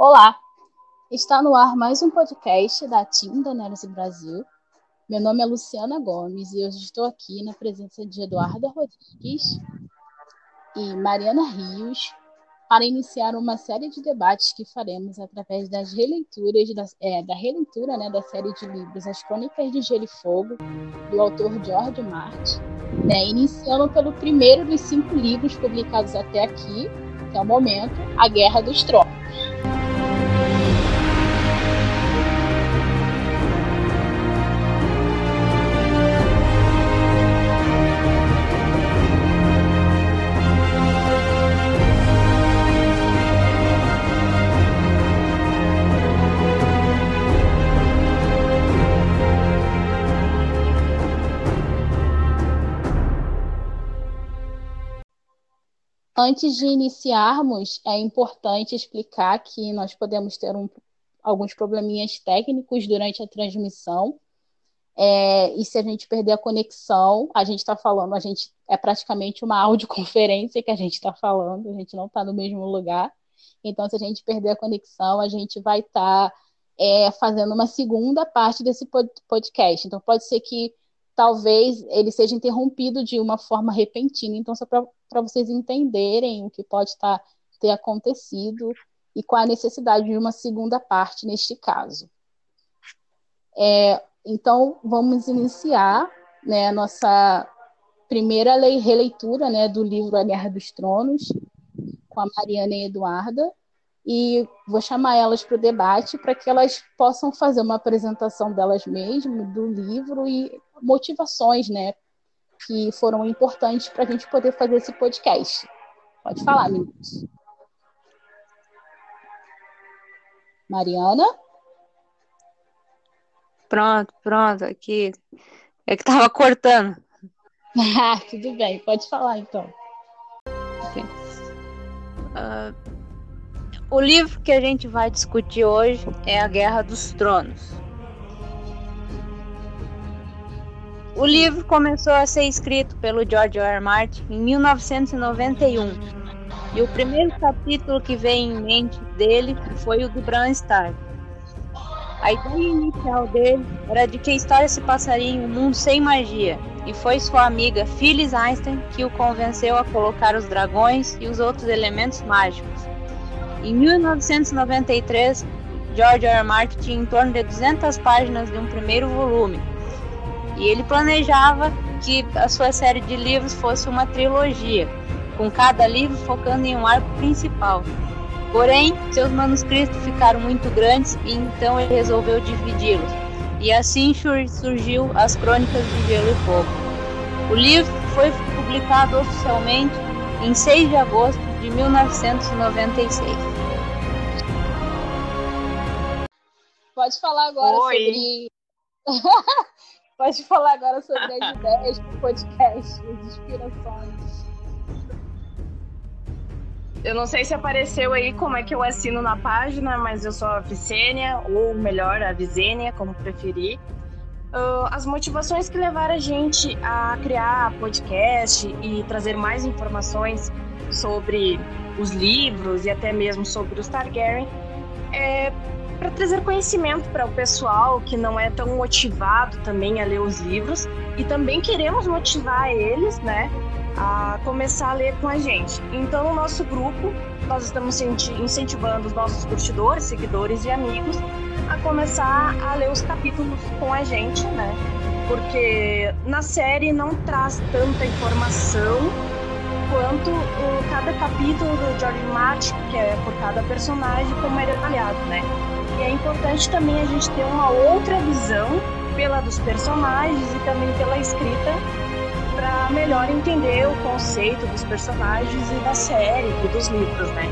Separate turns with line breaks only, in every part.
Olá, está no ar mais um podcast da Team da Brasil. Meu nome é Luciana Gomes e hoje estou aqui na presença de Eduarda Rodrigues e Mariana Rios para iniciar uma série de debates que faremos através das releituras da, é, da releitura né, da série de livros As Crônicas de Gelo e Fogo do autor George Martin, né, iniciando pelo primeiro dos cinco livros publicados até aqui, até o momento, A Guerra dos Tronos. Antes de iniciarmos, é importante explicar que nós podemos ter um, alguns probleminhas técnicos durante a transmissão. É, e se a gente perder a conexão, a gente está falando, a gente é praticamente uma audioconferência que a gente está falando, a gente não está no mesmo lugar. Então, se a gente perder a conexão, a gente vai estar tá, é, fazendo uma segunda parte desse podcast. Então, pode ser que talvez ele seja interrompido de uma forma repentina. Então, só para vocês entenderem o que pode tá, ter acontecido e qual a necessidade de uma segunda parte neste caso. É, então, vamos iniciar né, a nossa primeira lei, releitura né, do livro A Guerra dos Tronos, com a Mariana e a Eduarda e vou chamar elas para o debate para que elas possam fazer uma apresentação delas mesmas, do livro e motivações, né, que foram importantes para a gente poder fazer esse podcast. Pode falar, meninos. Mariana?
Pronto, pronto, aqui. É que tava cortando.
ah, tudo bem, pode falar então.
Okay. Uh, o livro que a gente vai discutir hoje é A Guerra dos Tronos. O livro começou a ser escrito pelo George R. R. Martin em 1991. E o primeiro capítulo que veio em mente dele foi o do Bran Stark. A ideia inicial dele era de que a história se passaria em um mundo sem magia, e foi sua amiga Phyllis Einstein que o convenceu a colocar os dragões e os outros elementos mágicos em 1993, George R. R. Martin tinha em torno de 200 páginas de um primeiro volume, e ele planejava que a sua série de livros fosse uma trilogia, com cada livro focando em um arco principal. Porém, seus manuscritos ficaram muito grandes e então ele resolveu dividi-los. E assim surgiu as Crônicas de Gelo e Fogo. O livro foi publicado oficialmente em 6 de agosto de 1996.
Pode falar agora Oi. sobre. Pode falar agora sobre as ideias do podcast, as inspirações.
Eu não sei se apareceu aí como é que eu assino na página, mas eu sou a Vicênia, ou melhor, a Visênia, como preferir. Uh, as motivações que levaram a gente a criar podcast e trazer mais informações sobre os livros e até mesmo sobre os Targaryen, é para trazer conhecimento para o pessoal que não é tão motivado também a ler os livros e também queremos motivar eles, né, a começar a ler com a gente. Então, no nosso grupo, nós estamos incentivando os nossos curtidores, seguidores e amigos a começar a ler os capítulos com a gente, né? Porque na série não traz tanta informação quanto cada capítulo do George Martin, que é por cada personagem, como é detalhado, né? E é importante também a gente ter uma outra visão pela dos personagens e também pela escrita para melhor entender o conceito dos personagens e da série e dos livros, né?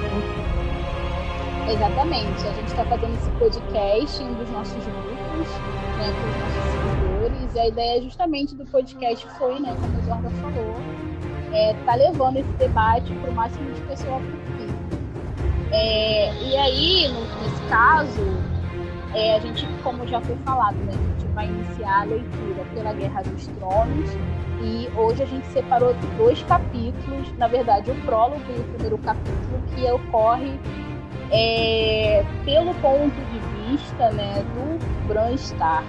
Exatamente. A gente está fazendo esse podcast em um dos nossos grupos, né, com os nossos seguidores. E a ideia justamente do podcast foi, né, como o Jordan falou, é, tá levando esse debate para o máximo de pessoas possível. É, e aí, nesse caso, é, a gente, como já foi falado, né, a gente vai iniciar a leitura pela Guerra dos Tronos. E hoje a gente separou dois capítulos, na verdade, o prólogo e o primeiro capítulo, que ocorre é, pelo ponto de vista né, do Bran Stark.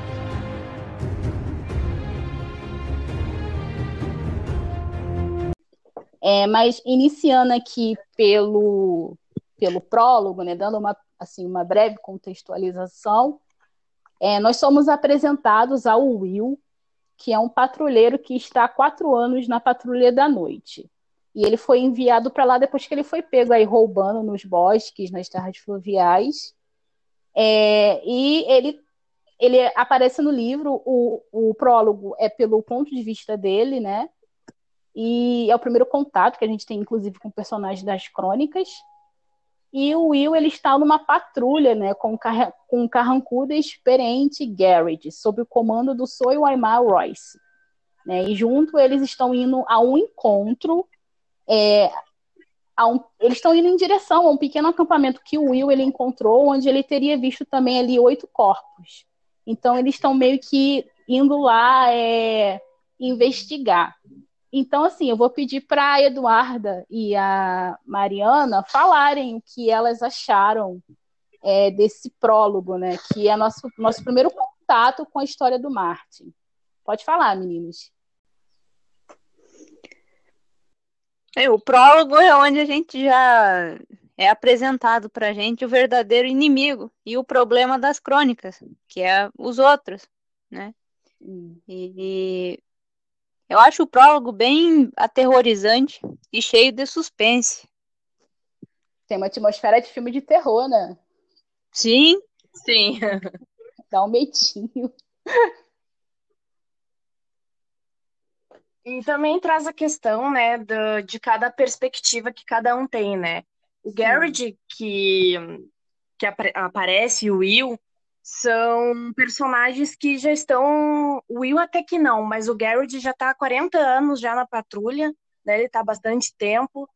É, mas iniciando aqui pelo, pelo prólogo, né, dando uma, assim, uma breve contextualização, é, nós somos apresentados ao Will, que é um patrulheiro que está há quatro anos na patrulha da noite. E ele foi enviado para lá depois que ele foi pego aí roubando nos bosques, nas terras fluviais. É, e ele, ele aparece no livro, o, o prólogo é pelo ponto de vista dele, né? E é o primeiro contato que a gente tem, inclusive, com o personagem das crônicas. E o Will ele está numa patrulha, né, com, com o carrancudo experiente Garrett, sob o comando do Soy Aymar Royce. Né, e junto eles estão indo a um encontro, é, a um, eles estão indo em direção a um pequeno acampamento que o Will ele encontrou, onde ele teria visto também ali oito corpos. Então eles estão meio que indo lá é, investigar. Então, assim, eu vou pedir para a Eduarda e a Mariana falarem o que elas acharam é, desse prólogo, né? Que é nosso, nosso primeiro contato com a história do Martin. Pode falar, meninos.
É, o prólogo é onde a gente já é apresentado para a gente o verdadeiro inimigo e o problema das crônicas, que é os outros, né? Hum. E, eu acho o prólogo bem aterrorizante e cheio de suspense.
Tem uma atmosfera de filme de terror, né?
Sim.
Sim.
Dá um medinho.
E também traz a questão, né, do, de cada perspectiva que cada um tem, né? O Garrett que, que ap aparece, o Will, são personagens que já estão. O Will até que não, mas o Garrett já está há 40 anos já na patrulha, né? Ele está há bastante tempo.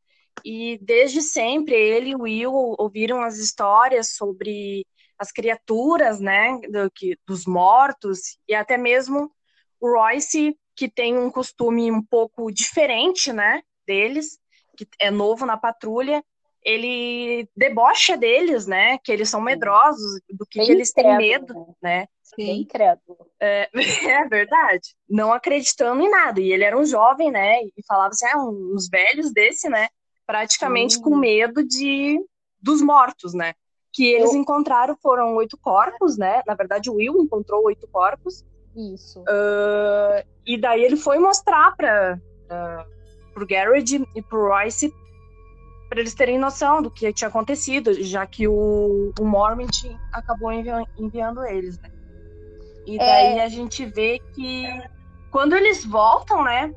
E desde sempre ele e o Will ouviram as histórias sobre as criaturas, né, do, que, dos mortos, e até mesmo o Royce, que tem um costume um pouco diferente, né, deles, que é novo na patrulha, ele debocha deles, né? Que eles são medrosos, do que, que eles têm medo, né?
Sim. incrédulo.
É, é, verdade. Não acreditando em nada. E ele era um jovem, né? E falava assim, ah, uns velhos desse, né? Praticamente Sim. com medo de dos mortos, né? Que eles Eu... encontraram foram oito corpos, né? Na verdade, o Will encontrou oito corpos.
Isso.
Uh, e daí ele foi mostrar para uh, pro Garrett e pro Royce para eles terem noção do que tinha acontecido, já que o, o Mormont acabou envi enviando eles, né? E daí é... a gente vê que quando eles voltam, né,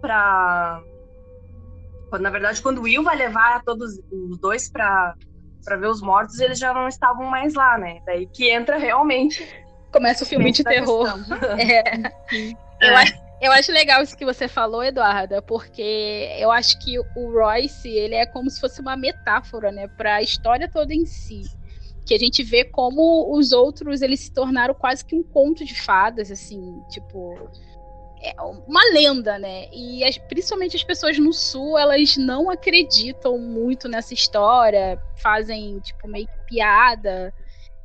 quando, na verdade, quando o Will vai levar todos os dois para para ver os mortos, eles já não estavam mais lá, né? Daí que entra realmente
começa o filme de terror. É. Eu, é. acho, eu acho legal isso que você falou, Eduarda, porque eu acho que o Royce, ele é como se fosse uma metáfora, né, para a história toda em si. Que a gente vê como os outros, eles se tornaram quase que um conto de fadas, assim, tipo, é uma lenda, né? E as, principalmente as pessoas no sul, elas não acreditam muito nessa história, fazem tipo meio que piada.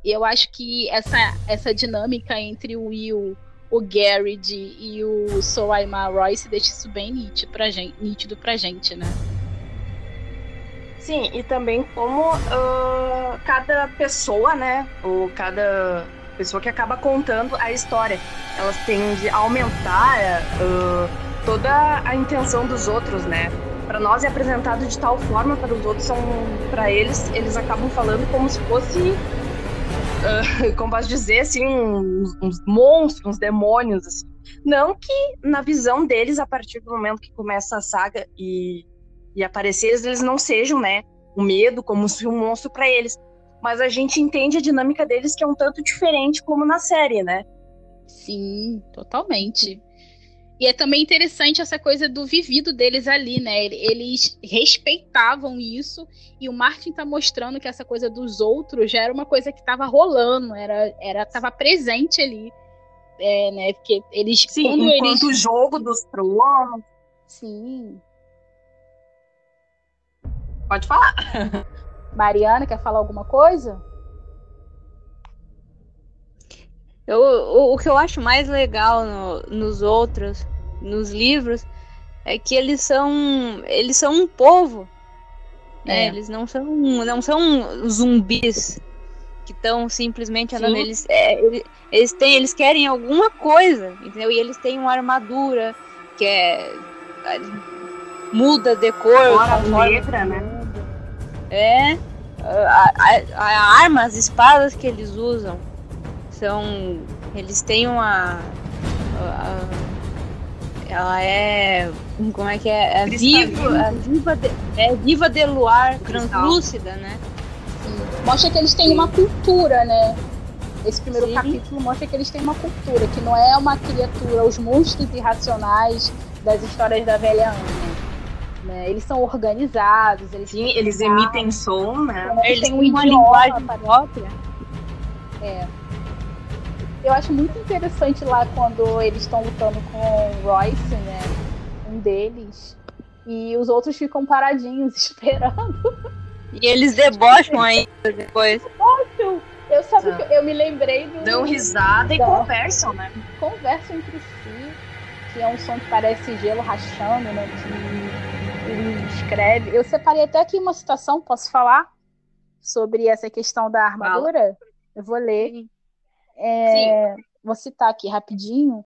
Eu acho que essa essa dinâmica entre o Will o Garrett e o Soaima Royce deixa isso bem nítido pra gente, nítido pra gente, né?
Sim, e também como uh, cada pessoa, né, ou cada pessoa que acaba contando a história, elas tendem a aumentar uh, toda a intenção dos outros, né? Para nós é apresentado de tal forma, para os outros são, para eles, eles acabam falando como se fosse uh, como posso dizer, assim, uns, uns, monstros, uns demônios, assim. Não que na visão deles, a partir do momento que começa a saga e, e aparecer, eles não sejam, né, o medo como se um monstro para eles. Mas a gente entende a dinâmica deles que é um tanto diferente como na série, né?
Sim, totalmente. E é também interessante essa coisa do vivido deles ali, né? Eles respeitavam isso e o Martin tá mostrando que essa coisa dos outros já era uma coisa que estava rolando, era era tava presente ali. É, né? Porque eles
Sim, quando enquanto eles... o jogo dos tronos.
Sim.
Pode falar.
Mariana, quer falar alguma coisa?
Eu, o, o que eu acho mais legal no, nos outros, nos livros, é que eles são eles são um povo. Né? É. Eles não são não são zumbis que estão simplesmente andando. Eles, é, eles, têm, eles querem alguma coisa, entendeu? E eles têm uma armadura que é. muda de cor.
Fora letra, né?
É. A, a, a, arma, as espadas que eles usam são. Eles têm uma. A, ela é. Como é que é? É viva, é viva, de, é viva de luar, translúcida, né?
mostra que eles têm uma cultura, né? Esse primeiro Sim. capítulo mostra que eles têm uma cultura, que não é uma criatura, os monstros irracionais das histórias da velha Ana. Né? Eles são organizados, eles
Sim, eles emitem som, né?
Eles, eles têm um uma linguagem própria.
É. Eu acho muito interessante lá quando eles estão lutando com o Royce, né? Um deles. E os outros ficam paradinhos esperando.
E eles debocham ainda depois.
Debocham! Eu sabe que eu me lembrei do.
Dão risada e conversam, né?
Conversam entre si, que é um som que parece gelo rachando, né? Que ele escreve. Eu separei até aqui uma citação, posso falar? Sobre essa questão da armadura? Fala. Eu vou ler. Sim. É. Vou citar aqui rapidinho.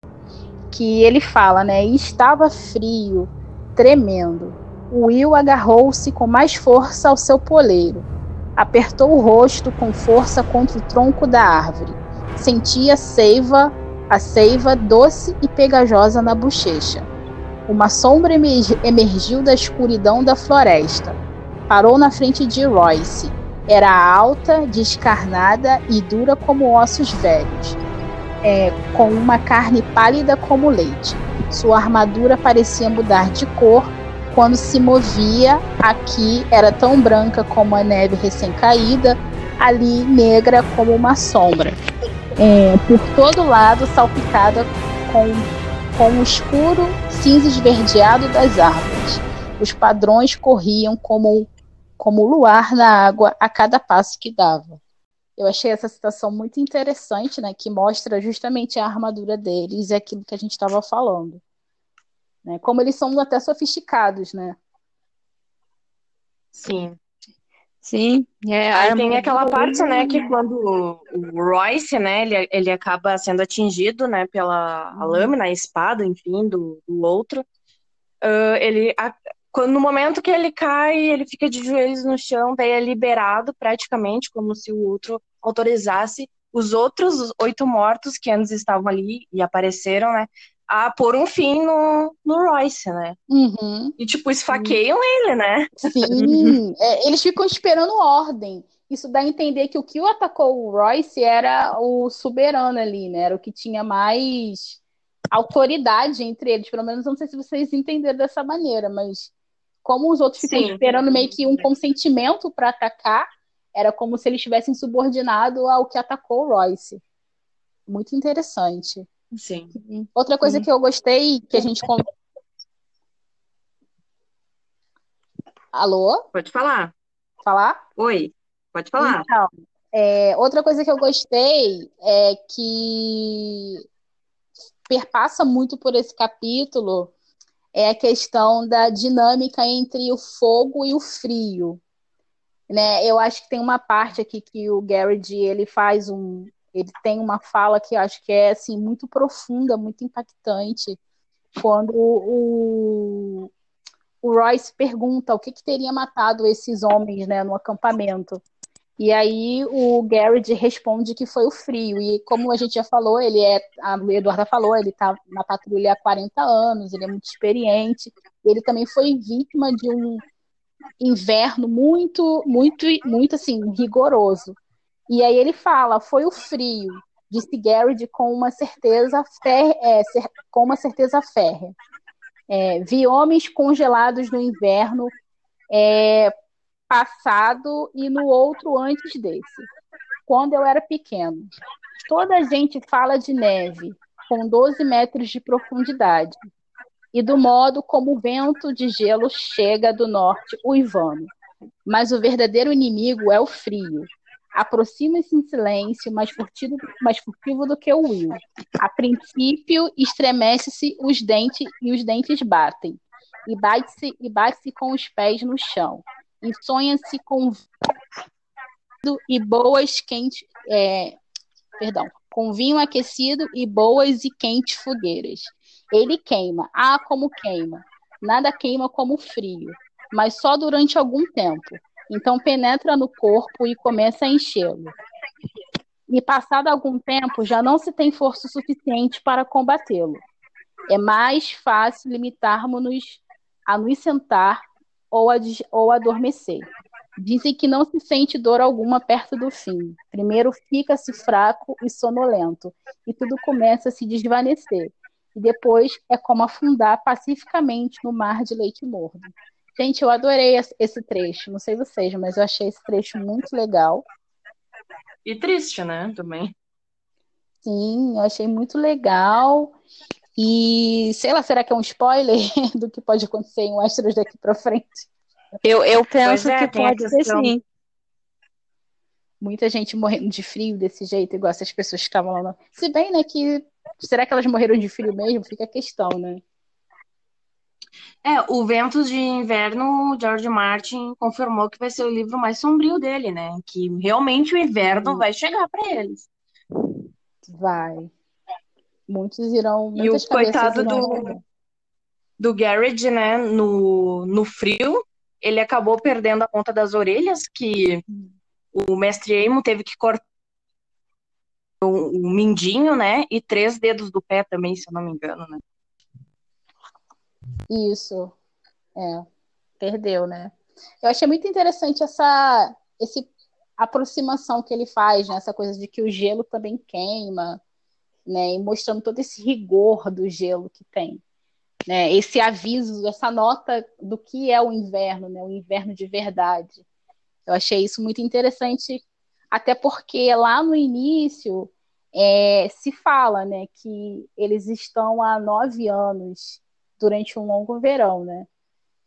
Que ele fala, né? Estava frio, tremendo Will agarrou-se com mais força ao seu poleiro. Apertou o rosto com força contra o tronco da árvore. Sentia seiva, a seiva doce e pegajosa na bochecha. Uma sombra emergiu da escuridão da floresta. Parou na frente de Royce. Era alta, descarnada e dura como ossos velhos, é, com uma carne pálida como leite. Sua armadura parecia mudar de cor quando se movia, aqui era tão branca como a neve recém-caída, ali negra como uma sombra. É, por todo lado salpicada com, com o escuro cinza esverdeado das árvores. Os padrões corriam como, como luar na água a cada passo que dava. Eu achei essa situação muito interessante, né, que mostra justamente a armadura deles e aquilo que a gente estava falando. Né? Como eles são até sofisticados, né?
Sim.
Sim,
é, Aí tem aquela parte, né, que quando o Royce, né, ele, ele acaba sendo atingido, né, pela a uhum. lâmina, a espada, enfim, do, do outro, uh, ele, a, quando, no momento que ele cai, ele fica de joelhos no chão, daí é liberado praticamente, como se o outro autorizasse os outros oito mortos que antes estavam ali e apareceram, né, a pôr um fim no, no Royce, né?
Uhum.
E, tipo, esfaqueiam ele, né?
Sim, é, eles ficam esperando ordem. Isso dá a entender que o que o atacou o Royce era o soberano ali, né? Era o que tinha mais autoridade entre eles. Pelo menos não sei se vocês entenderam dessa maneira, mas como os outros ficam Sim. esperando meio que um consentimento para atacar, era como se eles estivessem subordinados ao que atacou o Royce. Muito interessante.
Sim.
Outra coisa Sim. que eu gostei, que a gente. Alô?
Pode falar.
Falar?
Oi, pode falar.
Então, é, outra coisa que eu gostei é que perpassa muito por esse capítulo é a questão da dinâmica entre o fogo e o frio. Né? Eu acho que tem uma parte aqui que o Garrett ele faz um, ele tem uma fala que eu acho que é assim muito profunda, muito impactante, quando o, o Royce pergunta o que, que teria matado esses homens né, no acampamento. E aí o Garrett responde que foi o frio. E como a gente já falou, ele é, a Eduarda falou, ele está na patrulha há 40 anos, ele é muito experiente. Ele também foi vítima de um inverno muito, muito, muito assim, rigoroso. E aí ele fala, foi o frio, disse Garrett com uma certeza férrea, é, com uma certeza férrea. É, vi homens congelados no inverno é, passado e no outro antes desse, quando eu era pequeno. Toda a gente fala de neve, com 12 metros de profundidade, e do modo como o vento de gelo chega do norte uivando. Mas o verdadeiro inimigo é o frio, Aproxima-se em silêncio, mais furtivo, mais furtivo do que o Will. A princípio, estremece-se os dentes e os dentes batem. E bate-se e bate-se com os pés no chão. E sonha-se com e boas quentes, é, perdão, com vinho aquecido e boas e quentes fogueiras. Ele queima, ah, como queima. Nada queima como frio, mas só durante algum tempo. Então penetra no corpo e começa a enchê-lo. E passado algum tempo, já não se tem força suficiente para combatê-lo. É mais fácil limitarmos-nos a nos sentar ou, ou adormecer. Dizem que não se sente dor alguma perto do fim. Primeiro fica-se fraco e sonolento, e tudo começa a se desvanecer. E depois é como afundar pacificamente no mar de leite morno. Gente, eu adorei esse trecho. Não sei vocês, mas eu achei esse trecho muito legal.
E triste, né? Também.
Sim, eu achei muito legal. E sei lá, será que é um spoiler do que pode acontecer em Westeros daqui para frente?
Eu, eu penso é, que pode ser sim.
Muita gente morrendo de frio desse jeito, igual essas pessoas que estavam lá. No... Se bem, né, que será que elas morreram de frio mesmo? Fica a questão, né?
É, o Ventos de Inverno, George Martin confirmou que vai ser o livro mais sombrio dele, né? Que realmente o inverno Sim. vai chegar para eles.
Vai. Muitos irão.
E o coitado irão... do, do Garrett, né? No, no frio, ele acabou perdendo a ponta das orelhas, que o mestre Eamon teve que cortar o, o mindinho, né? E três dedos do pé também, se eu não me engano, né?
Isso. É. Perdeu, né? Eu achei muito interessante essa esse aproximação que ele faz, né? Essa coisa de que o gelo também queima, né? E mostrando todo esse rigor do gelo que tem né, esse aviso, essa nota do que é o inverno, né, o inverno de verdade. Eu achei isso muito interessante, até porque lá no início é, se fala né, que eles estão há nove anos durante um longo verão, né?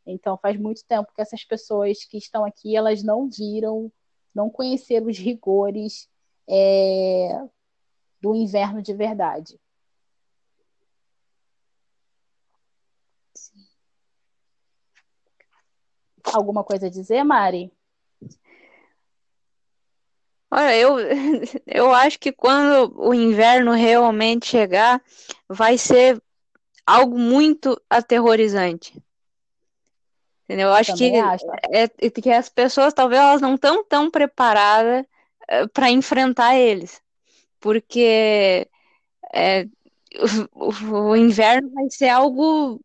Então faz muito tempo que essas pessoas que estão aqui elas não viram, não conheceram os rigores é, do inverno de verdade. Alguma coisa a dizer, Mari?
Olha, eu, eu acho que quando o inverno realmente chegar, vai ser algo muito aterrorizante. Entendeu? Eu acho que, acho. É, que as pessoas talvez elas não estão tão preparadas eh, para enfrentar eles. Porque é, o, o, inverno vai ser algo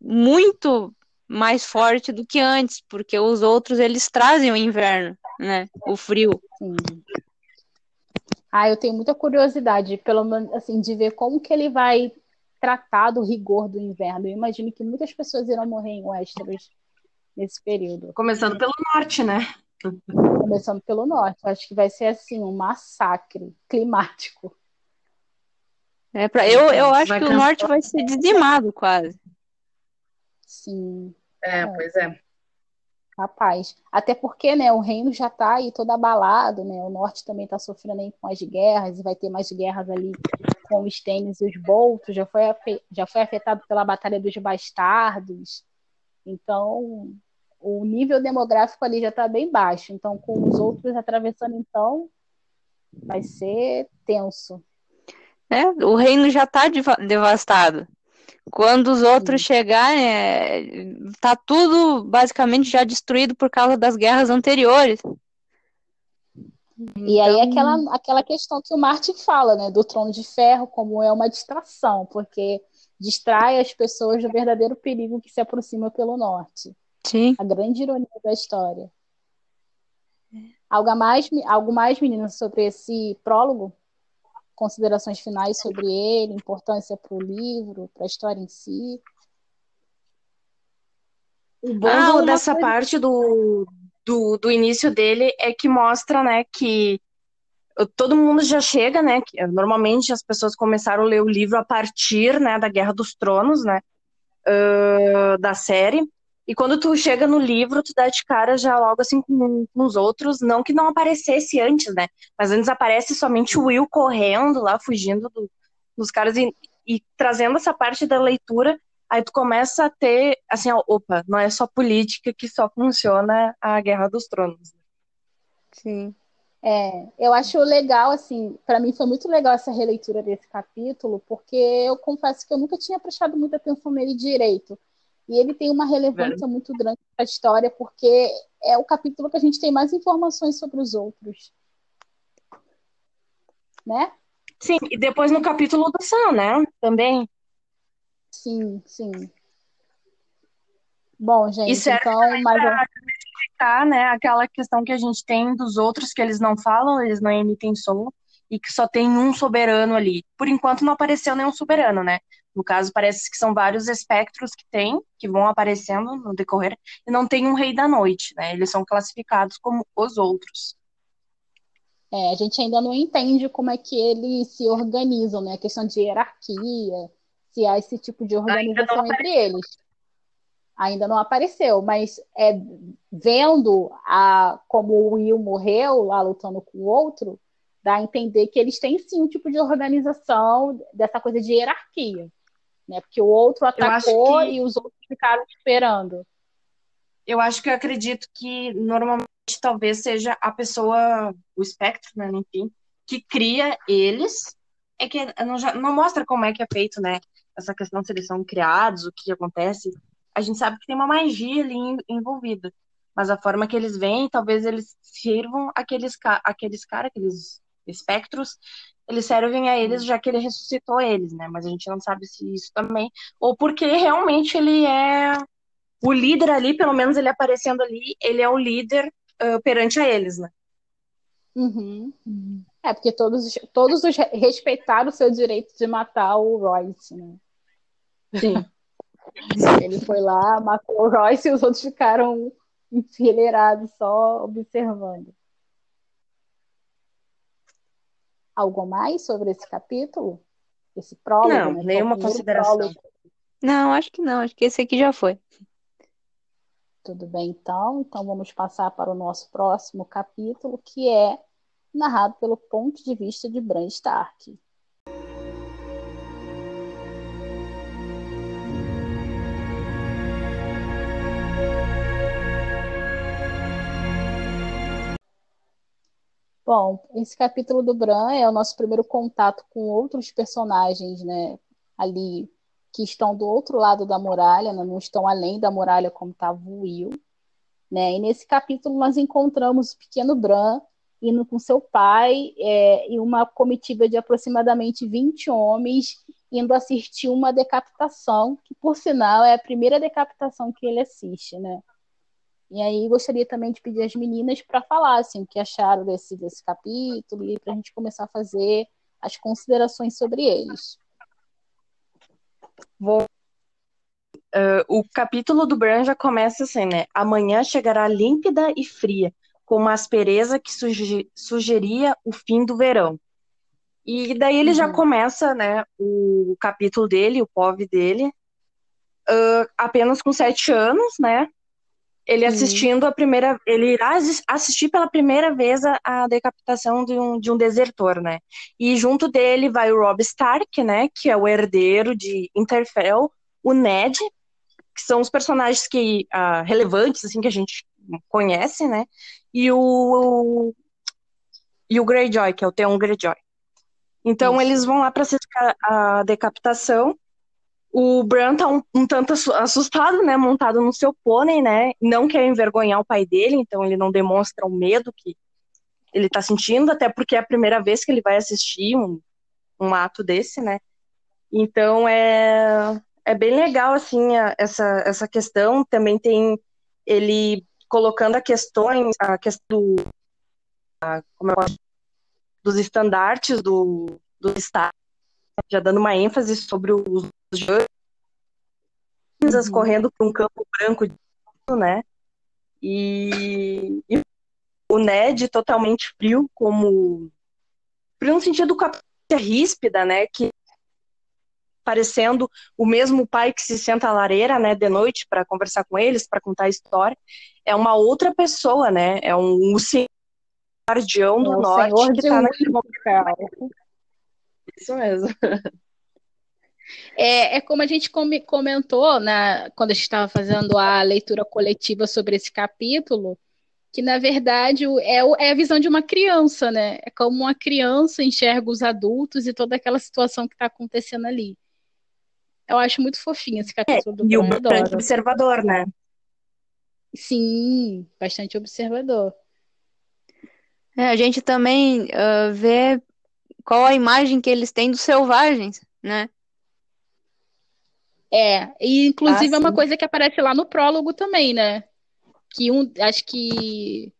muito mais forte do que antes, porque os outros eles trazem o inverno, né? O frio. Sim.
Ah, eu tenho muita curiosidade, pelo menos assim, de ver como que ele vai tratar do rigor do inverno. Eu imagino que muitas pessoas irão morrer em Westeros nesse período.
Começando pelo norte, né?
Começando pelo norte. Acho que vai ser assim um massacre climático.
É pra, eu, eu acho que o norte vai ser dizimado quase.
Sim.
É, é, pois é.
Rapaz, até porque, né, o reino já está aí todo abalado, né, o norte também está sofrendo aí com as guerras, e vai ter mais guerras ali com os tênis e os boltos, já foi, já foi afetado pela Batalha dos Bastardos, então o nível demográfico ali já está bem baixo, então com os outros atravessando, então, vai ser tenso.
É, o reino já está devastado. Quando os outros chegarem, é, tá tudo basicamente já destruído por causa das guerras anteriores.
E aí então aquela, aquela questão que o Martin fala, né, do trono de ferro, como é uma distração, porque distrai as pessoas do verdadeiro perigo que se aproxima pelo norte.
Sim.
A grande ironia da história. Algo mais, algo mais, meninas, sobre esse prólogo? considerações finais sobre ele, importância para o livro, para a história em si.
O bom ah, dessa coisa... parte do, do, do início dele é que mostra, né, que todo mundo já chega, né, que normalmente as pessoas começaram a ler o livro a partir, né, da Guerra dos Tronos, né, uh, da série, E quando tu chega no livro, tu dá de cara já logo assim com, com os outros, não que não aparecesse antes, né? Mas antes aparece somente o Will correndo lá, fugindo do, dos caras e, e trazendo essa parte da leitura, aí tu começa a ter, assim, ó, opa, não é só política que só funciona a Guerra dos Tronos.
Sim.
É, eu acho legal, assim, para mim foi muito legal essa releitura desse capítulo, porque eu confesso que eu nunca tinha prestado muita atenção nele direito. E ele tem uma relevância muito grande para a história, porque é o capítulo que a gente tem mais informações sobre os outros. Né?
Sim, e depois no capítulo do Sam, né? Também.
Sim, sim. Bom, gente, e então, mas
explicar, né, aquela questão que a gente tem dos outros que eles não falam, eles não emitem som e que só tem um soberano ali. Por enquanto não apareceu nenhum soberano, né? No caso, parece que são vários espectros que tem, que vão aparecendo no decorrer, e não tem um rei da noite, né? Eles são classificados como os outros.
É, a gente ainda não entende como é que eles se organizam, né? A questão de hierarquia, se há esse tipo de organização entre eles. Ainda não apareceu, mas é, vendo a, como o Will morreu lá lutando com o outro, dá a entender que eles têm sim um tipo de organização dessa coisa de hierarquia. Né? Porque o outro atacou que... e os outros ficaram esperando.
Eu acho que eu acredito que normalmente talvez seja a pessoa, o espectro, né, enfim, que cria eles, é que não, não mostra como é que é feito, né? Essa questão se eles são criados, o que acontece. A gente sabe que tem uma magia ali envolvida. Mas a forma que eles vêm, talvez eles sirvam aqueles, aqueles caras, aqueles espectros, eles servem a eles já que ele ressuscitou eles, né? Mas a gente não sabe se isso também. Ou porque realmente ele é o líder ali, pelo menos ele aparecendo ali, ele é o líder uh, perante a eles, né?
Uhum. É, porque todos, todos os respeitaram o seu direito de matar o Royce, né?
Sim.
Ele foi lá, matou o Royce e os outros ficaram enfileirados, só observando. Algo mais sobre esse capítulo? Esse prólogo?
Não, né? nenhuma consideração. Prólogo.
Não, acho que não. Acho que esse aqui já foi.
Tudo bem, então. Então vamos passar para o nosso próximo capítulo, que é narrado pelo ponto de vista de Bran Stark. Bom, esse capítulo do Bran é o nosso primeiro contato com outros personagens, né? Ali que estão do outro lado da muralha, né, não estão além da muralha como estava o Will. Né? E nesse capítulo nós encontramos o pequeno Bran indo com seu pai é, e uma comitiva de aproximadamente 20 homens indo assistir uma decapitação, que por sinal é a primeira decapitação que ele assiste, né? E aí gostaria também de pedir às meninas para falar assim, o que acharam desse, desse capítulo e para a gente começar a fazer as considerações sobre eles.
Vou... Uh, o capítulo do Bran já começa assim, né? Amanhã chegará límpida e fria, com uma aspereza que suge sugeria o fim do verão. E daí ele uhum. já começa, né, o capítulo dele, o POV dele, uh, apenas com sete anos, né? Ele uhum. assistindo a primeira. Ele irá assistir pela primeira vez a, a, decapitação de um, de um desertor, né? E junto dele vai o Rob Stark, né? Que é o herdeiro de Interfell, o Ned, que são os personagens que uh, relevantes, assim, que a gente conhece, né? E o. E o Greyjoy, que é o Theon Greyjoy. Então Isso. eles vão lá para assistir a, a decapitação o Bran tá um, um, tanto assustado, né, montado no seu pônei, né, não quer envergonhar o pai dele, então ele não demonstra o medo que ele tá sentindo, até porque é a primeira vez que ele vai assistir um, um ato desse, né. Então é, é bem legal, assim, a, essa, essa questão. Também tem ele colocando a questões, a questão do, a, como eu posso, dos estandartes do, do Estado, já dando uma ênfase sobre os uhum. correndo por um campo branco, né? E, e, o Ned totalmente frio, como frio no sentido com a ríspida, né? Que parecendo o mesmo pai que se senta à lareira, né, de noite para conversar com eles, para contar a história. É uma outra pessoa, né? É um, um guardião do é norte que está naquele momento. Isso mesmo.
É, é como a gente comentou né, quando a gente estava fazendo a leitura coletiva sobre esse capítulo, que na verdade é, é a visão de uma criança, né? É como uma criança enxerga os adultos e toda aquela situação que está acontecendo ali. Eu acho muito fofinho esse capítulo é, do
E o bastante observador, né?
Sim, bastante observador.
É, a gente também uh, vê qual a imagem que eles têm dos selvagens, né?
É, e inclusive ah, é uma coisa que aparece lá no prólogo também, né? Que um, acho que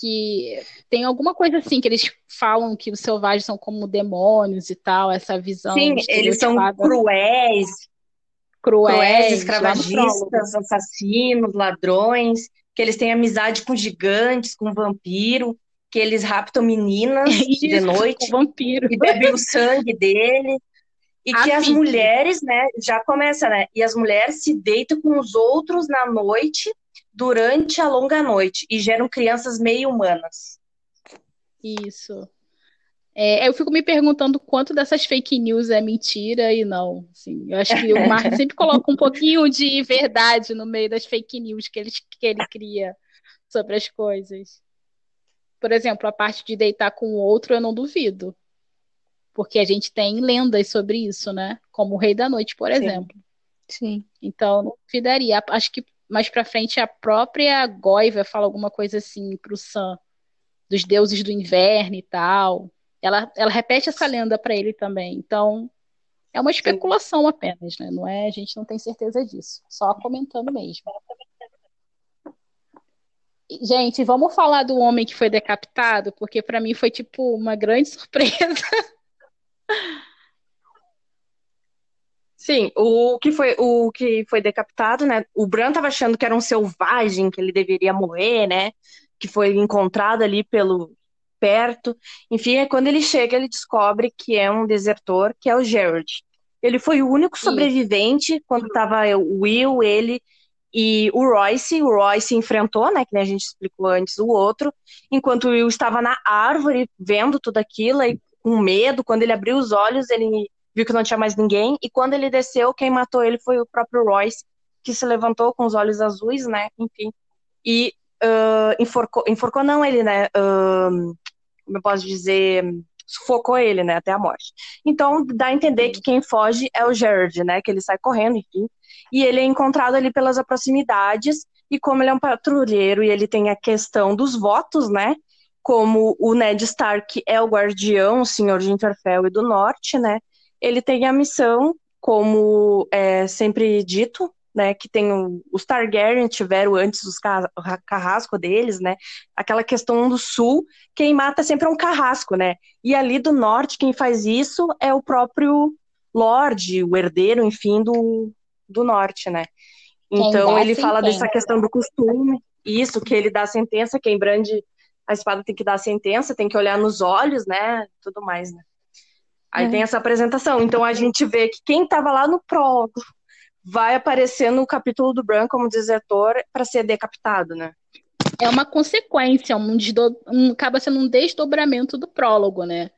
que tem alguma coisa assim que eles falam que os selvagens são como demônios e tal, essa visão.
Sim, eles são cruéis, cruéis, cruéis escravagistas, assassinos, ladrões, que eles têm amizade com gigantes, com vampiro, que eles raptam meninas Isso, de noite
vampiro.
e bebem o sangue dele. E que as mulheres, né, já começa, né? E as mulheres se deitam com os outros na noite, durante a longa noite, e geram crianças meio humanas.
Isso. É, eu fico me perguntando quanto dessas fake news é mentira e não. Assim, eu acho que o Mark sempre coloca um pouquinho de verdade no meio das fake news que ele, que ele cria sobre as coisas. Por exemplo, a parte de deitar com o outro, eu não duvido porque a gente tem lendas sobre isso, né? Como o Rei da Noite, por Sim. exemplo.
Sim.
Então, não duvidaria. Acho que mais pra frente a própria Goiva fala alguma coisa assim pro Sam, dos deuses do inverno e tal. Ela, ela repete essa lenda para ele também. Então, é uma especulação Sim. apenas, né? Não é, a gente não tem certeza disso. Só comentando mesmo. Gente, vamos falar do homem que foi decapitado, porque para mim foi tipo uma grande surpresa.
Sim, o que foi o que foi decapitado, né? O Bran estava achando que era um selvagem, que ele deveria morrer, né? Que foi encontrado ali pelo perto. Enfim, é quando ele chega, ele descobre que é um desertor, que é o Gerard. Ele foi o único sobrevivente Sim. quando estava o Will, ele e o Royce. O Royce enfrentou, né? Que a gente explicou antes o outro, enquanto o Will estava na árvore vendo tudo aquilo e com medo. Quando ele abriu os olhos, ele viu que não tinha mais ninguém. E quando ele desceu, quem matou ele foi o próprio Royce, que se levantou com os olhos azuis, né? Enfim. E uh, enforcou, enforcou não ele, né? Uh, como eu posso dizer? Sufocou ele, né? Até a morte. Então, dá a entender que quem foge é o Jared, né? Que ele sai correndo, enfim. E ele é encontrado ali pelas proximidades. E como ele é um patrulheiro e ele tem a questão dos votos, né? Como o Ned Stark é o guardião, o Senhor de Interfell e do Norte, né? Ele tem a missão, como é sempre dito, né? Que tem o, os Targaryen tiveram antes os carrasco deles, né? Aquela questão do Sul, quem mata sempre é um carrasco, né? E ali do Norte, quem faz isso é o próprio Lorde, o herdeiro, enfim, do, do Norte, né? Então ele fala dessa questão do costume, isso, que ele dá a sentença, quem brande a espada tem que dar a sentença, tem que olhar nos olhos, né? Tudo mais, né? Aí é. tem essa apresentação. Então a gente vê que quem estava lá no prólogo vai aparecer no capítulo do Bran como desertor para ser decapitado, né?
É uma consequência, um, um acaba sendo um desdobramento do prólogo, né?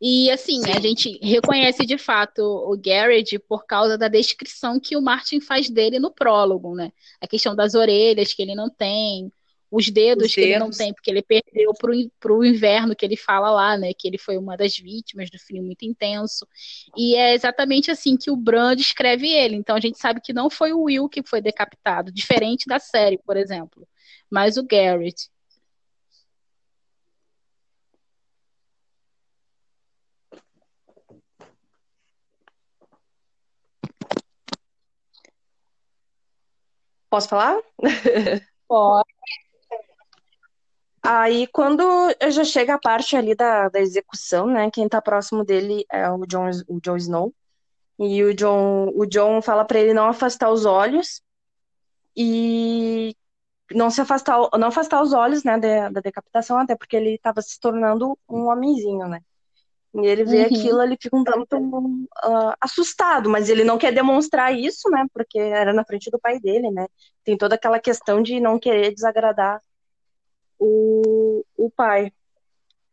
E assim, Sim. a gente reconhece de fato o Garrett por causa da descrição que o Martin faz dele no prólogo, né? A questão das orelhas que ele não tem, os dedos, os que ele não tem, porque ele perdeu para o inverno que ele fala lá, né? Que ele foi uma das vítimas do frio muito intenso. E é exatamente assim que o Bran descreve ele. Então a gente sabe que não foi o Will que foi decapitado, diferente da série, por exemplo, mas o Garrett.
Posso falar?
Pode.
Aí, quando já chega a parte ali da, da execução, né? Quem tá próximo dele é o Jon, o Jon Snow. E o John, o John fala para ele não afastar os olhos e não se afastar, não afastar os olhos, né, da, da decapitação, até porque ele estava se tornando um homenzinho, né? E ele vê uhum. aquilo, ele fica um tanto uh, assustado, mas ele não quer demonstrar isso, né? Porque era na frente do pai dele, né? Tem toda aquela questão de não querer desagradar o, o pai.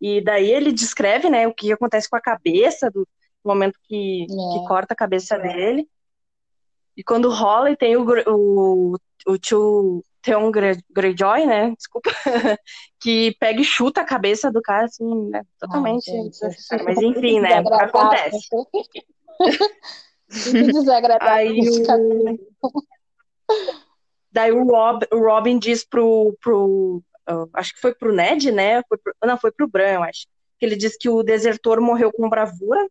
E daí ele descreve, né, o que acontece com a cabeça, do momento que, é. que corta a cabeça é. dele. E quando rola e tem o, o, o tio Theon Greyjoy, né? Desculpa. que pega e chuta a cabeça do cara, assim, né? Totalmente Ai, Mas enfim, né? Acontece.
desagradável.
Aí o... Daí o, Rob, o Robin diz pro, pro acho que foi pro Ned, né? Foi pro, não, foi pro Bran, eu acho. Que ele diz que o desertor morreu com bravura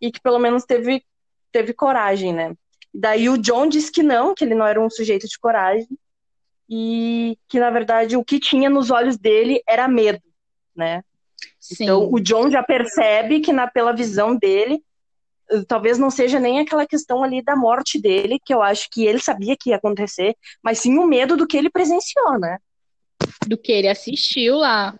e que pelo menos teve, teve coragem, né? Daí o John diz que não, que ele não era um sujeito de coragem e que na verdade o que tinha nos olhos dele era medo, né? Sim. Então o John já percebe que na pela visão dele talvez não seja nem aquela questão ali da morte dele, que eu acho que ele sabia que ia acontecer, mas sim o medo do que ele presenciou, né?
Do que ele assistiu lá.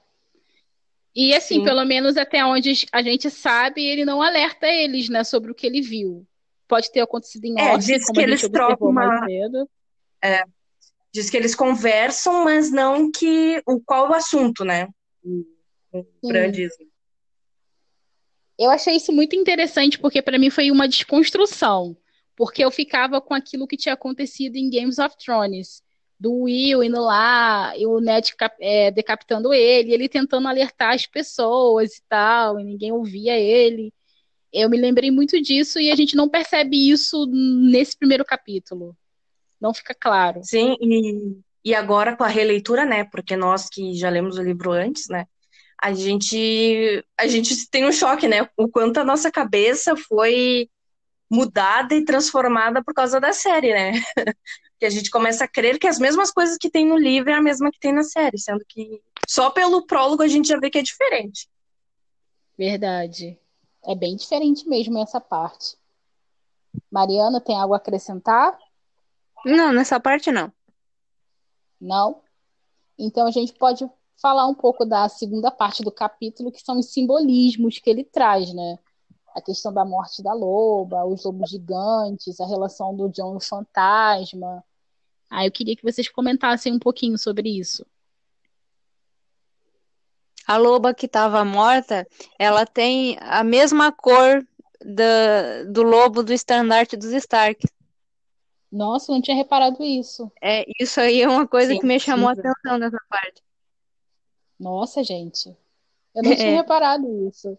E assim, sim. pelo menos até onde a gente sabe, ele não alerta eles, né, sobre o que ele viu. Pode ter acontecido em
é, diz que eles trocam uma... É, diz que eles conversam, mas não que o qual o assunto, né? O, grandismo.
Eu achei isso muito interessante porque para mim foi uma desconstrução, porque eu ficava com aquilo que tinha acontecido em Games of Thrones, do Will indo lá, e o Ned é, decapitando ele, ele tentando alertar as pessoas e tal, e ninguém ouvia ele. Eu me lembrei muito disso e a gente não percebe isso nesse primeiro capítulo. Não fica claro.
Sim, e, e agora com a releitura, né? Porque nós que já lemos o livro antes, né? A gente, a gente tem um choque, né? O quanto a nossa cabeça foi mudada e transformada por causa da série, né? que a gente começa a crer que as mesmas coisas que tem no livro é a mesma que tem na série, sendo que só pelo prólogo a gente já vê que é diferente.
Verdade. É bem diferente mesmo essa parte. Mariana, tem algo a acrescentar?
Não, nessa parte não.
Não? Então a gente pode falar um pouco da segunda parte do capítulo, que são os simbolismos que ele traz, né? A questão da morte da loba, os lobos gigantes, a relação do John e o fantasma. Ah, eu queria que vocês comentassem um pouquinho sobre isso.
A loba que estava morta, ela tem a mesma cor do, do lobo do estandarte dos Stark.
Nossa, não tinha reparado isso.
É, isso aí é uma coisa Sim, que me chamou a atenção nessa parte.
Nossa, gente. Eu não é. tinha reparado isso.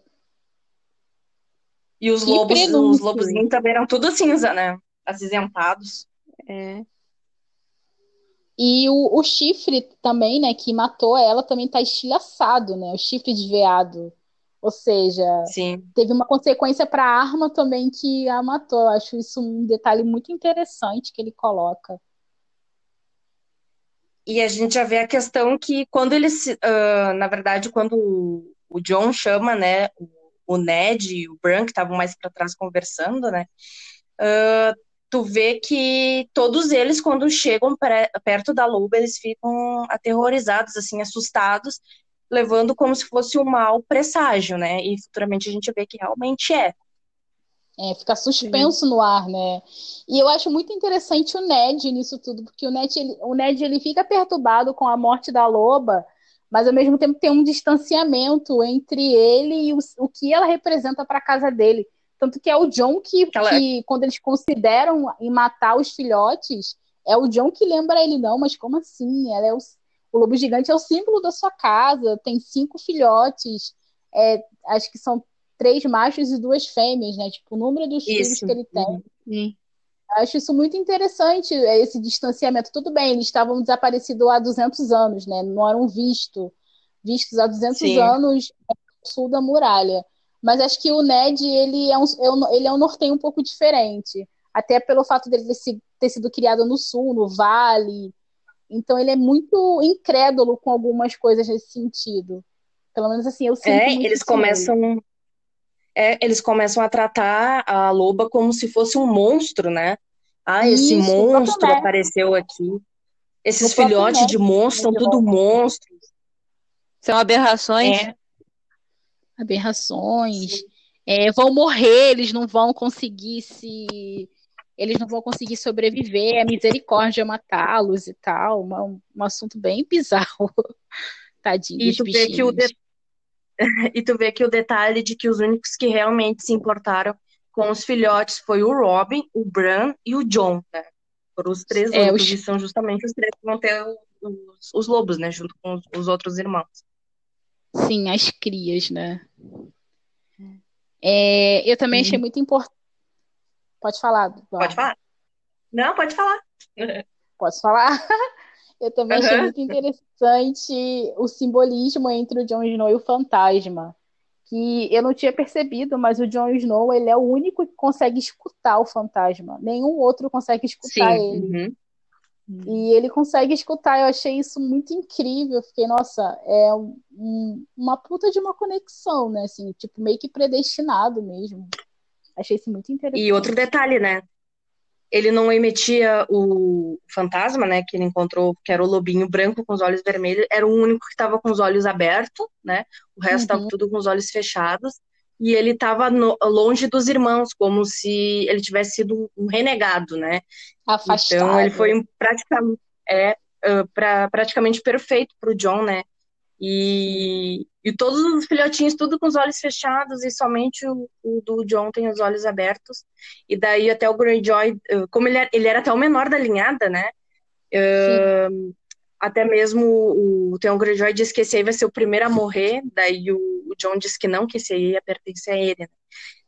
E os que lobos, prenúncio. os lobozinhos também eram tudo cinza, né? Acinzentados.
É.
E o, o chifre também, né, que matou ela, também tá estilhaçado, né? O chifre de veado. Ou seja,
Sim.
teve uma consequência para a arma também que a matou. Eu acho isso um detalhe muito interessante que ele coloca.
E a gente já vê a questão que quando eles, uh, na verdade, quando o John chama, né, o Ned e o Bran, que estavam mais para trás conversando, né, uh, tu vê que todos eles, quando chegam perto da loba, eles ficam aterrorizados, assim, assustados, levando como se fosse um mau presságio, né? E futuramente a gente vê que realmente é.
É, fica suspenso no ar, né? E eu acho muito interessante o Ned nisso tudo, porque o Ned, ele, o Ned ele fica perturbado com a morte da loba, mas ao mesmo tempo tem um distanciamento entre ele e o, o que ela representa para a casa dele. Tanto que é o John que, que, quando eles consideram em matar os filhotes, é o John que lembra ele, não, mas como assim? Ela é o, o lobo gigante é o símbolo da sua casa, tem cinco filhotes, é, acho que são três machos e duas fêmeas, né? Tipo, o número dos filhos que ele tem. Uhum. Acho isso muito interessante, é, esse distanciamento. Tudo bem, eles estavam desaparecidos há 200 anos, né? Não eram visto, vistos há 200 Sim. anos no sul da muralha. Mas acho que o Ned, ele é um, é ele é um norteio um pouco diferente. Até pelo fato dele ter, ter sido criado no sul, no vale, então ele é muito incrédulo com algumas coisas nesse sentido. Pelo menos assim, eu sinto.
É, eles começam. É, eles começam a tratar a loba como se fosse um monstro, né? Ah, esse Isso, monstro apareceu aqui. Esses filhotes de monstros são tudo monstros.
São aberrações. É.
aberrações, é, vão morrer, eles não vão conseguir se. Eles não vão conseguir sobreviver, é misericórdia matá-los e tal. Uma, um assunto bem bizarro. Tadinho
e tu vê que o de... E tu vê que o detalhe de que os únicos que realmente se importaram com os filhotes foi o Robin, o Bran e o John, né? Foram os três é, lobos, os... são justamente os três que vão ter os, os lobos, né? Junto com os, os outros irmãos.
Sim, as crias, né? É, eu também achei muito importante. Pode falar.
Pode falar. Não, pode falar.
Posso falar? Eu também achei muito interessante o simbolismo entre o Jon Snow e o fantasma. Que eu não tinha percebido, mas o Jon Snow ele é o único que consegue escutar o fantasma. Nenhum outro consegue escutar Sim, ele. Uhum. E ele consegue escutar, eu achei isso muito incrível. Eu fiquei, nossa, é um, uma puta de uma conexão, né? Assim, tipo, meio que predestinado mesmo. Achei isso muito interessante.
E outro detalhe, né? Ele não emitia o fantasma, né? Que ele encontrou, que era o lobinho branco com os olhos vermelhos, era o único que estava com os olhos abertos, né? O resto estava uhum. tudo com os olhos fechados. E ele estava longe dos irmãos, como se ele tivesse sido um renegado, né?
Afastado.
Então ele foi praticamente, é, uh, pra, praticamente perfeito para o John, né? E, e todos os filhotinhos, tudo com os olhos fechados, e somente o, o do John tem os olhos abertos. E daí até o Greyjoy, uh, como ele era, ele era até o menor da linhada, né? Uh, até mesmo o Theon Greyjoy disse que esse aí vai ser o primeiro a morrer, daí o, o John disse que não, que esse aí ia pertencer a ele. Né?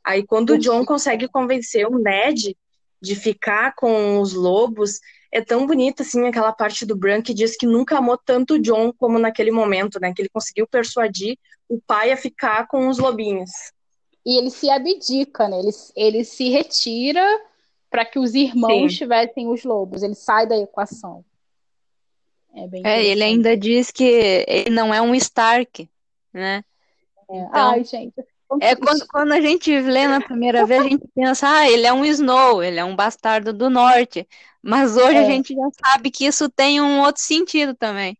Aí quando o John consegue convencer o Ned de ficar com os lobos. É tão bonita, assim, aquela parte do Bran que diz que nunca amou tanto o John como naquele momento, né? Que ele conseguiu persuadir o pai a ficar com os lobinhos.
E ele se abdica, né? Ele, ele se retira para que os irmãos Sim. tivessem os lobos. Ele sai da equação.
É, bem é ele ainda diz que ele não é um Stark, né?
É. Então, Ai, gente,
é quando, quando a gente lê na primeira vez, a gente pensa, ah, ele é um Snow, ele é um bastardo do norte. Mas hoje é. a gente já sabe que isso tem um outro sentido também.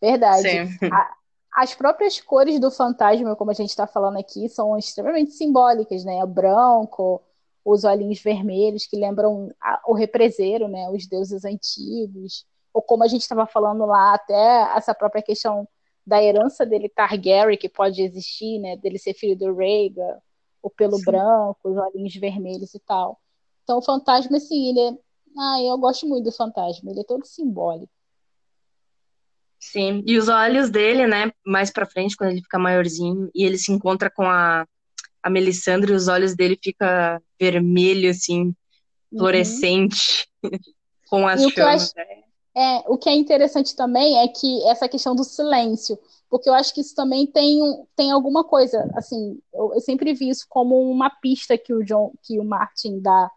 Verdade. A, as próprias cores do fantasma, como a gente está falando aqui, são extremamente simbólicas, né? O branco, os olhinhos vermelhos que lembram a, o represeiro, né? Os deuses antigos. Ou como a gente estava falando lá, até essa própria questão da herança dele Targaryen que pode existir, né? Dele ser filho do Rhaegar, o pelo Sim. branco, os olhinhos vermelhos e tal. Então o fantasma, assim, ele é... Ah, eu gosto muito do fantasma, ele é todo simbólico.
Sim, e os olhos dele, né, mais pra frente, quando ele fica maiorzinho, e ele se encontra com a, a Melisandre, os olhos dele fica vermelho, assim, uhum. fluorescente, uhum. com as e chamas. Né?
É, o que é interessante também é que essa questão do silêncio, porque eu acho que isso também tem, tem alguma coisa, assim, eu, eu, sempre vi isso como uma pista que o John, que o Martin dá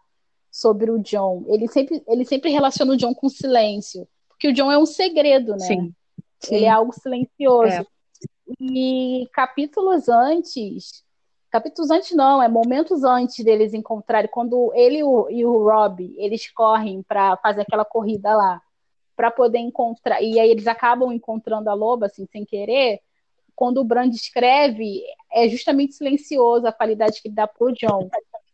sobre o John. Ele sempre, ele sempre relaciona o John com silêncio, porque o John é um segredo, né? Sim. Sim. Ele é algo silencioso. É. E capítulos antes, capítulos antes não, é momentos antes deles encontrarem, quando ele e o, e o Rob, eles correm para fazer aquela corrida lá para poder encontrar. E aí eles acabam encontrando a loba, assim, sem querer. Quando o Bran escreve, é justamente silencioso a qualidade que ele dá pro John.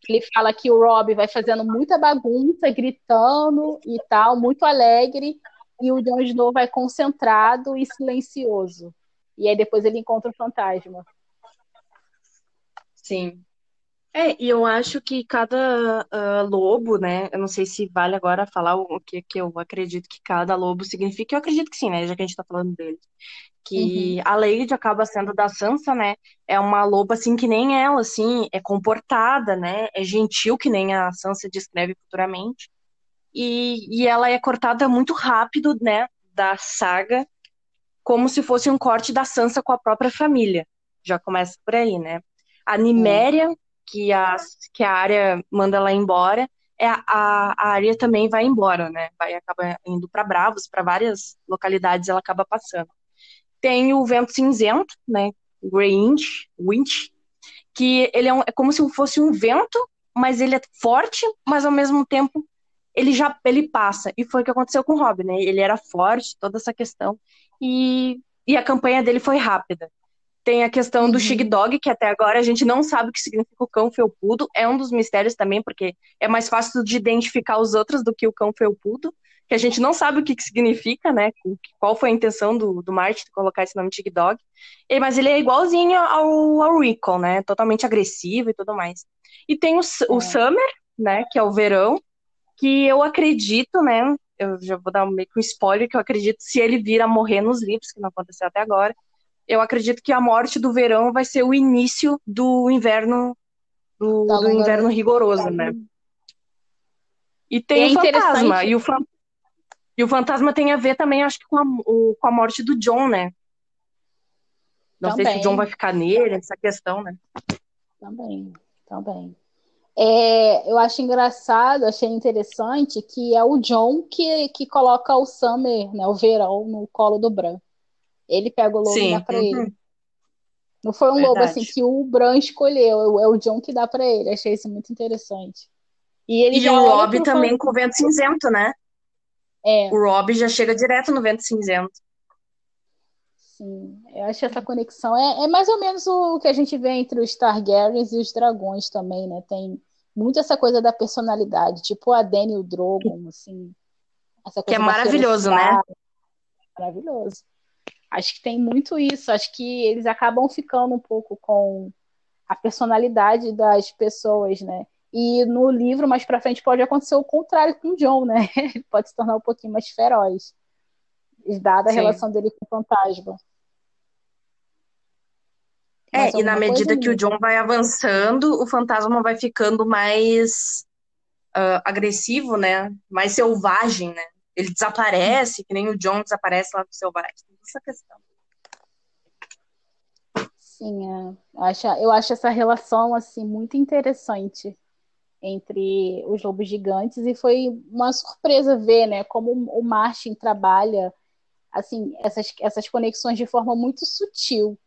Ele fala que o Rob vai fazendo muita bagunça, gritando e tal, muito alegre, e o Jon Snow vai concentrado e silencioso. E aí depois ele encontra o fantasma.
Sim. É, e eu acho que cada uh, lobo, né? Eu não sei se vale agora falar o que, que eu acredito que cada lobo significa. Eu acredito que sim, né? Já que a gente tá falando dele. Que uhum. a Lady acaba sendo da Sansa, né? É uma loba, assim, que nem ela, assim, é comportada, né? É gentil, que nem a Sansa descreve futuramente. E, e ela é cortada muito rápido, né? Da saga, como se fosse um corte da Sansa com a própria família. Já começa por aí, né? A Niméria, que a, que a área manda ela embora, é a, a área também vai embora, né? Vai acaba indo para Bravos, para várias localidades ela acaba passando. Tem o vento cinzento, né? Grey Wind, que ele é, um, é como se fosse um vento, mas ele é forte, mas ao mesmo tempo ele já ele passa. E foi o que aconteceu com o Rob, né? Ele era forte, toda essa questão, e, e a campanha dele foi rápida. Tem a questão
Uhum.
do Shigdog, que até agora a gente não sabe o que significa o cão felpudo. É um dos mistérios também, porque é mais fácil de identificar os outros do que o cão felpudo, que a gente não sabe o que, que significa, né? Qual foi a intenção do, do Martin de colocar esse nome Shigdog. E- Mas ele é igualzinho ao, ao Rico, né? Totalmente agressivo e tudo mais. E tem o, o
É.
Summer, né? Que é o verão, que eu acredito, né? Eu já vou dar meio que um spoiler, que eu acredito se ele vir a morrer nos livros, que não aconteceu até agora. Eu acredito que a morte do verão vai ser o início do inverno do,
Da
do inverno rigoroso, né? E tem
É
o fantasma. E o, fan- e o fantasma tem a ver também, acho que com a, o- com a morte do John, né? Não sei se
Também.
o John vai ficar nele, essa questão, né?
Também, também. É, eu acho engraçado, achei interessante que é o John que, que coloca o Summer, né, o verão, no colo do Bran. Ele pega o lobo e
Sim,
dá pra
uhum.
ele. Não foi um lobo
Verdade.
assim que o Bran escolheu, é o John que dá pra ele. Achei isso muito interessante. E ele
E
já
o Rob também
fan-
com o vento cinzento, né?
É,
O Rob já chega direto no vento cinzento.
sim. Eu acho essa conexão é, é mais ou menos o que a gente vê entre os Targaryens e os dragões também, né? Tem muito essa coisa da personalidade, tipo a Dany e o Drogon, assim. Essa
Que é maravilhoso, né?
Maravilhoso. Acho que tem muito isso. Acho que eles acabam ficando um pouco com a personalidade das pessoas, né? E no livro, mais pra frente, pode acontecer o contrário com o John, né? Ele pode se tornar um pouquinho mais feroz, dada a
Sim.
relação dele com o fantasma.
É, e na medida que o
Nina?
John vai avançando, o fantasma vai ficando mais ah, agressivo, né? Mais selvagem, né? Ele desaparece, que nem o John desaparece lá do selvagem. Essa questão.
Sim, é. Eu acho, eu acho essa relação assim muito interessante entre os lobos gigantes e foi uma surpresa ver, né, como o Martin trabalha assim essas, essas conexões de forma muito sutil.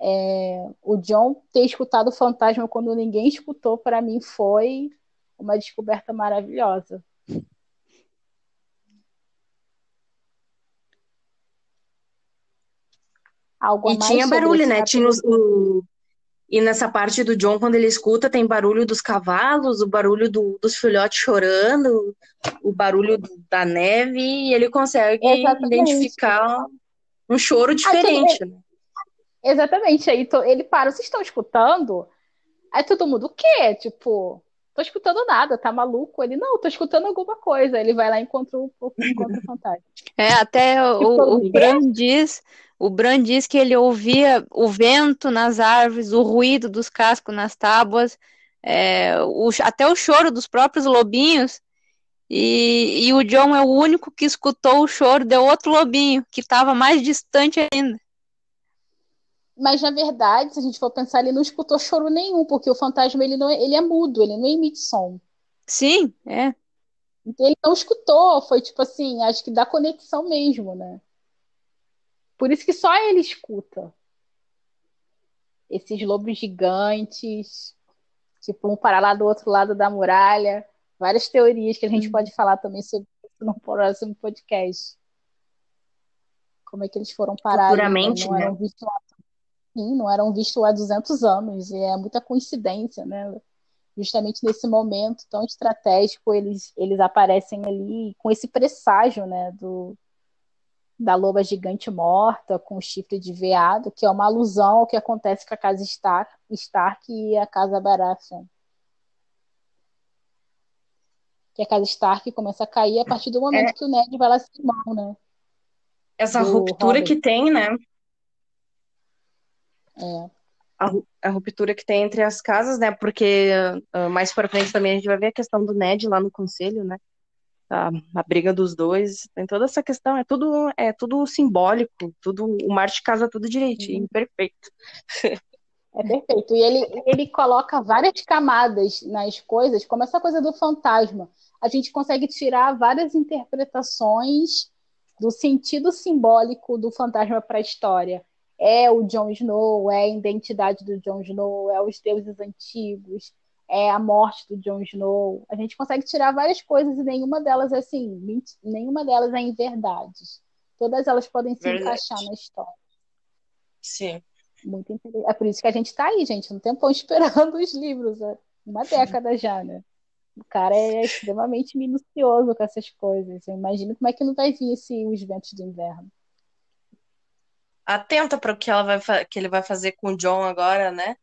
É, o John ter escutado o fantasma quando ninguém escutou, para mim foi uma descoberta maravilhosa. Algo
E
mais
tinha barulho, né? Tinha os- o... E nessa parte do John, quando ele escuta, tem barulho dos cavalos, o barulho do- dos filhotes chorando, o barulho do- da neve, e ele consegue
Exatamente.
identificar um choro diferente, né?
Exatamente. Aí to- ele para, vocês estão escutando? Aí todo mundo, o quê? Tipo, tô escutando nada, tá maluco? Ele, não, tô escutando alguma coisa. Ele vai lá e encontra o, encontra o fantasma.
É, até o, o
Tipo,
Bran diz, o Bran diz que ele ouvia o vento nas árvores, o ruído dos cascos nas tábuas, é, o- até o choro dos próprios lobinhos. E, e o John é o único que escutou o choro de outro lobinho, que estava mais distante ainda.
Mas na verdade, se a gente for pensar, ele não escutou choro nenhum, porque o fantasma ele, não, é- ele é mudo, ele não emite som.
Sim, é.
Então ele não escutou, foi tipo assim, acho que da conexão mesmo, né? Por isso que só ele escuta. Esses lobos gigantes, tipo, um para lá do outro lado da muralha. Várias teorias que a gente pode falar também sobre isso no próximo podcast. Como é que eles foram parar ali, né? Não
né?
eram vistos há, sim, não eram vistos há 200 anos. E é muita coincidência, né? Justamente nesse momento tão estratégico, eles, eles aparecem ali com esse presságio, né? Do, da loba gigante morta com o chifre de veado, que é uma alusão ao que acontece com a casa Stark, Stark e a casa Baratheon. Que a casa Stark começa a cair a partir do momento que o Ned vai lá se mão, né?
Essa
Do
ruptura
Robert.
que tem, né?
É.
A, a ruptura que tem entre as casas, né? Porque ah, mais pra frente também a gente vai ver a questão do Ned lá no conselho, né? A, a briga dos dois, tem toda essa questão, é tudo, é tudo simbólico, tudo, o Marte casa tudo direitinho, perfeito.
É perfeito. E ele, ele coloca várias camadas nas coisas, como essa coisa do fantasma. A gente consegue tirar várias interpretações do sentido simbólico do fantasma para a história. É o Jon Snow, é a identidade do Jon Snow, é os deuses antigos, é a morte do Jon Snow. A gente consegue tirar várias coisas e nenhuma delas é assim, nenhuma delas é em verdades. Todas elas podem se
Verdade.
encaixar na história.
Sim.
Muito É por isso que a gente está aí, gente, um tempão esperando os livros, né? uma década já, né? O cara é extremamente minucioso com essas coisas. Eu imagino como é que não vai vir esse, os ventos de inverno.
Atenta para o que, ela vai, que ele vai fazer com o John agora, né?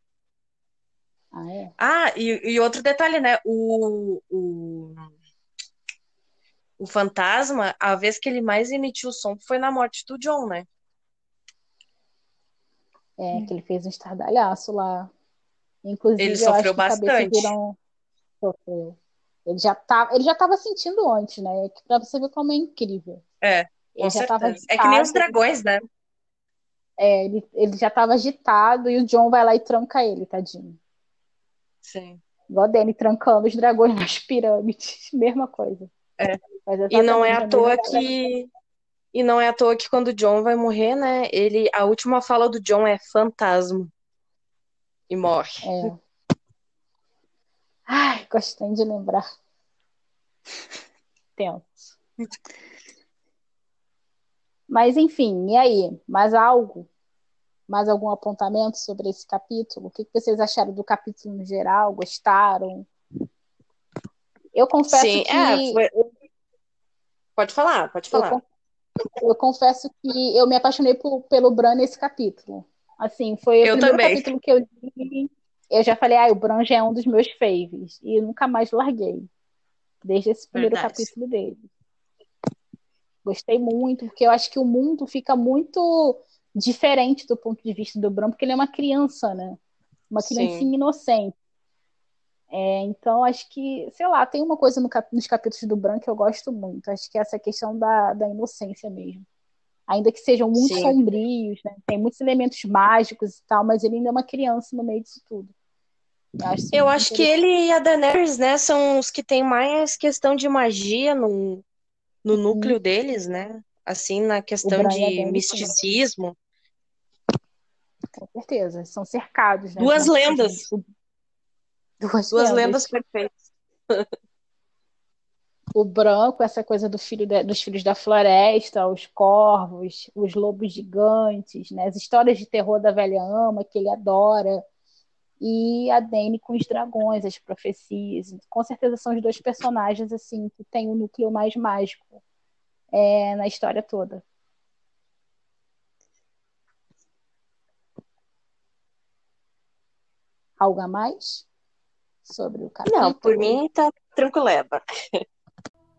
Ah, é?
Ah, e, e outro detalhe, né? O, o, o fantasma, a vez que ele mais emitiu som foi na morte do John, né?
É, que ele fez um estardalhaço lá. Inclusive,
ele sofreu bastante. Viram...
Sofreu. Ele já tá, ele já estava sentindo antes, né? Para você ver como é incrível.
É, com certeza. é que nem os dragões, né?
É, ele, ele já estava agitado e o John vai lá e tranca ele, tadinho.
Sim.
Igual a Dani trancando os dragões nas pirâmides, mesma coisa.
É. E não é à toa que e não é à toa que quando o John vai morrer, né? Ele a última fala do John é fantasma e morre.
É. Ai, gostei de lembrar. Tenso. Mas enfim, e aí? Mais algo? Mais algum apontamento sobre esse capítulo? O que vocês acharam do capítulo no geral? Gostaram? Eu confesso Sim, que. É, foi...
Pode falar, pode falar.
Eu, eu, confesso que eu me apaixonei por, pelo Bran nesse capítulo. Assim, foi eu o primeiro também. capítulo que eu li. Eu já falei, ah, o Bran já é um dos meus faves. E eu nunca mais larguei. Desde esse primeiro Verdade. capítulo dele. Gostei muito, porque eu acho que o mundo fica muito diferente do ponto de vista do Bran, porque ele é uma criança, né? Uma criancinha Sim. inocente. É, então, acho que, sei lá, tem uma coisa no cap nos capítulos do Bran que eu gosto muito. Acho que é essa questão da, da inocência mesmo. Ainda que sejam muito Sim. sombrios, né? tem muitos elementos mágicos e tal, mas ele ainda é uma criança no meio disso tudo.
Eu acho, eu acho que ele e a Daenerys, né, são os que têm mais questão de magia no, no núcleo deles, né? Assim, na questão de misticismo.
Com certeza, são cercados. Né?
Duas lendas. Duas, Duas lendas. lendas perfeitas.
o branco, essa coisa do filho de, dos filhos da floresta, os corvos, os lobos gigantes, né? as histórias de terror da velha ama, que ele adora, e a Dany com os dragões, as profecias. Com certeza são os dois personagens assim que têm o núcleo mais mágico é, na história toda. Algo a mais sobre o capítulo?
Não, por mim tá tranquileba.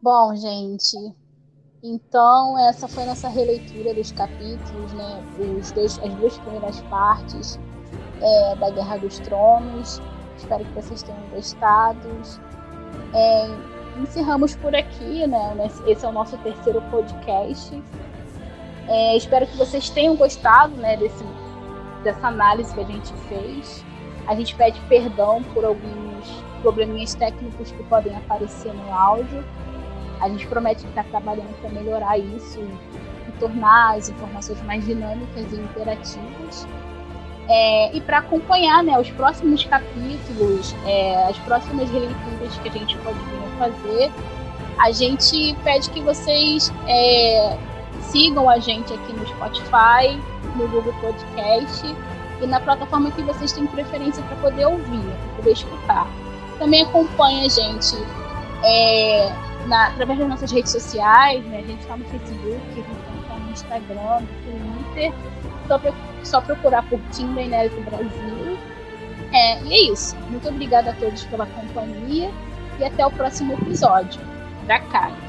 Bom, gente, então essa foi nossa releitura dos capítulos, né? Os dois, as duas primeiras partes é, da Guerra dos Tronos. Espero que vocês tenham gostado. É, encerramos por aqui, né? Esse é o nosso terceiro podcast. É, espero que vocês tenham gostado, né? Desse, dessa análise que a gente fez. A gente pede perdão por alguns probleminhas técnicos que podem aparecer no áudio. A gente promete que está trabalhando para melhorar isso e tornar as informações mais dinâmicas e interativas. É, e para acompanhar né, os próximos capítulos, é, as próximas releituras que a gente pode vir a fazer, a gente pede que vocês é, sigam a gente aqui no Spotify, no Google Podcast e na plataforma que vocês têm preferência para poder ouvir, para poder escutar. Também acompanha a gente é, na, através das nossas redes sociais, né? A gente está no Facebook, a gente está no Instagram, no Twitter. Só, só procurar por Tinder Inédito Brasil. É, e é isso. Muito obrigada a todos pela companhia e até o próximo episódio. Da Cara.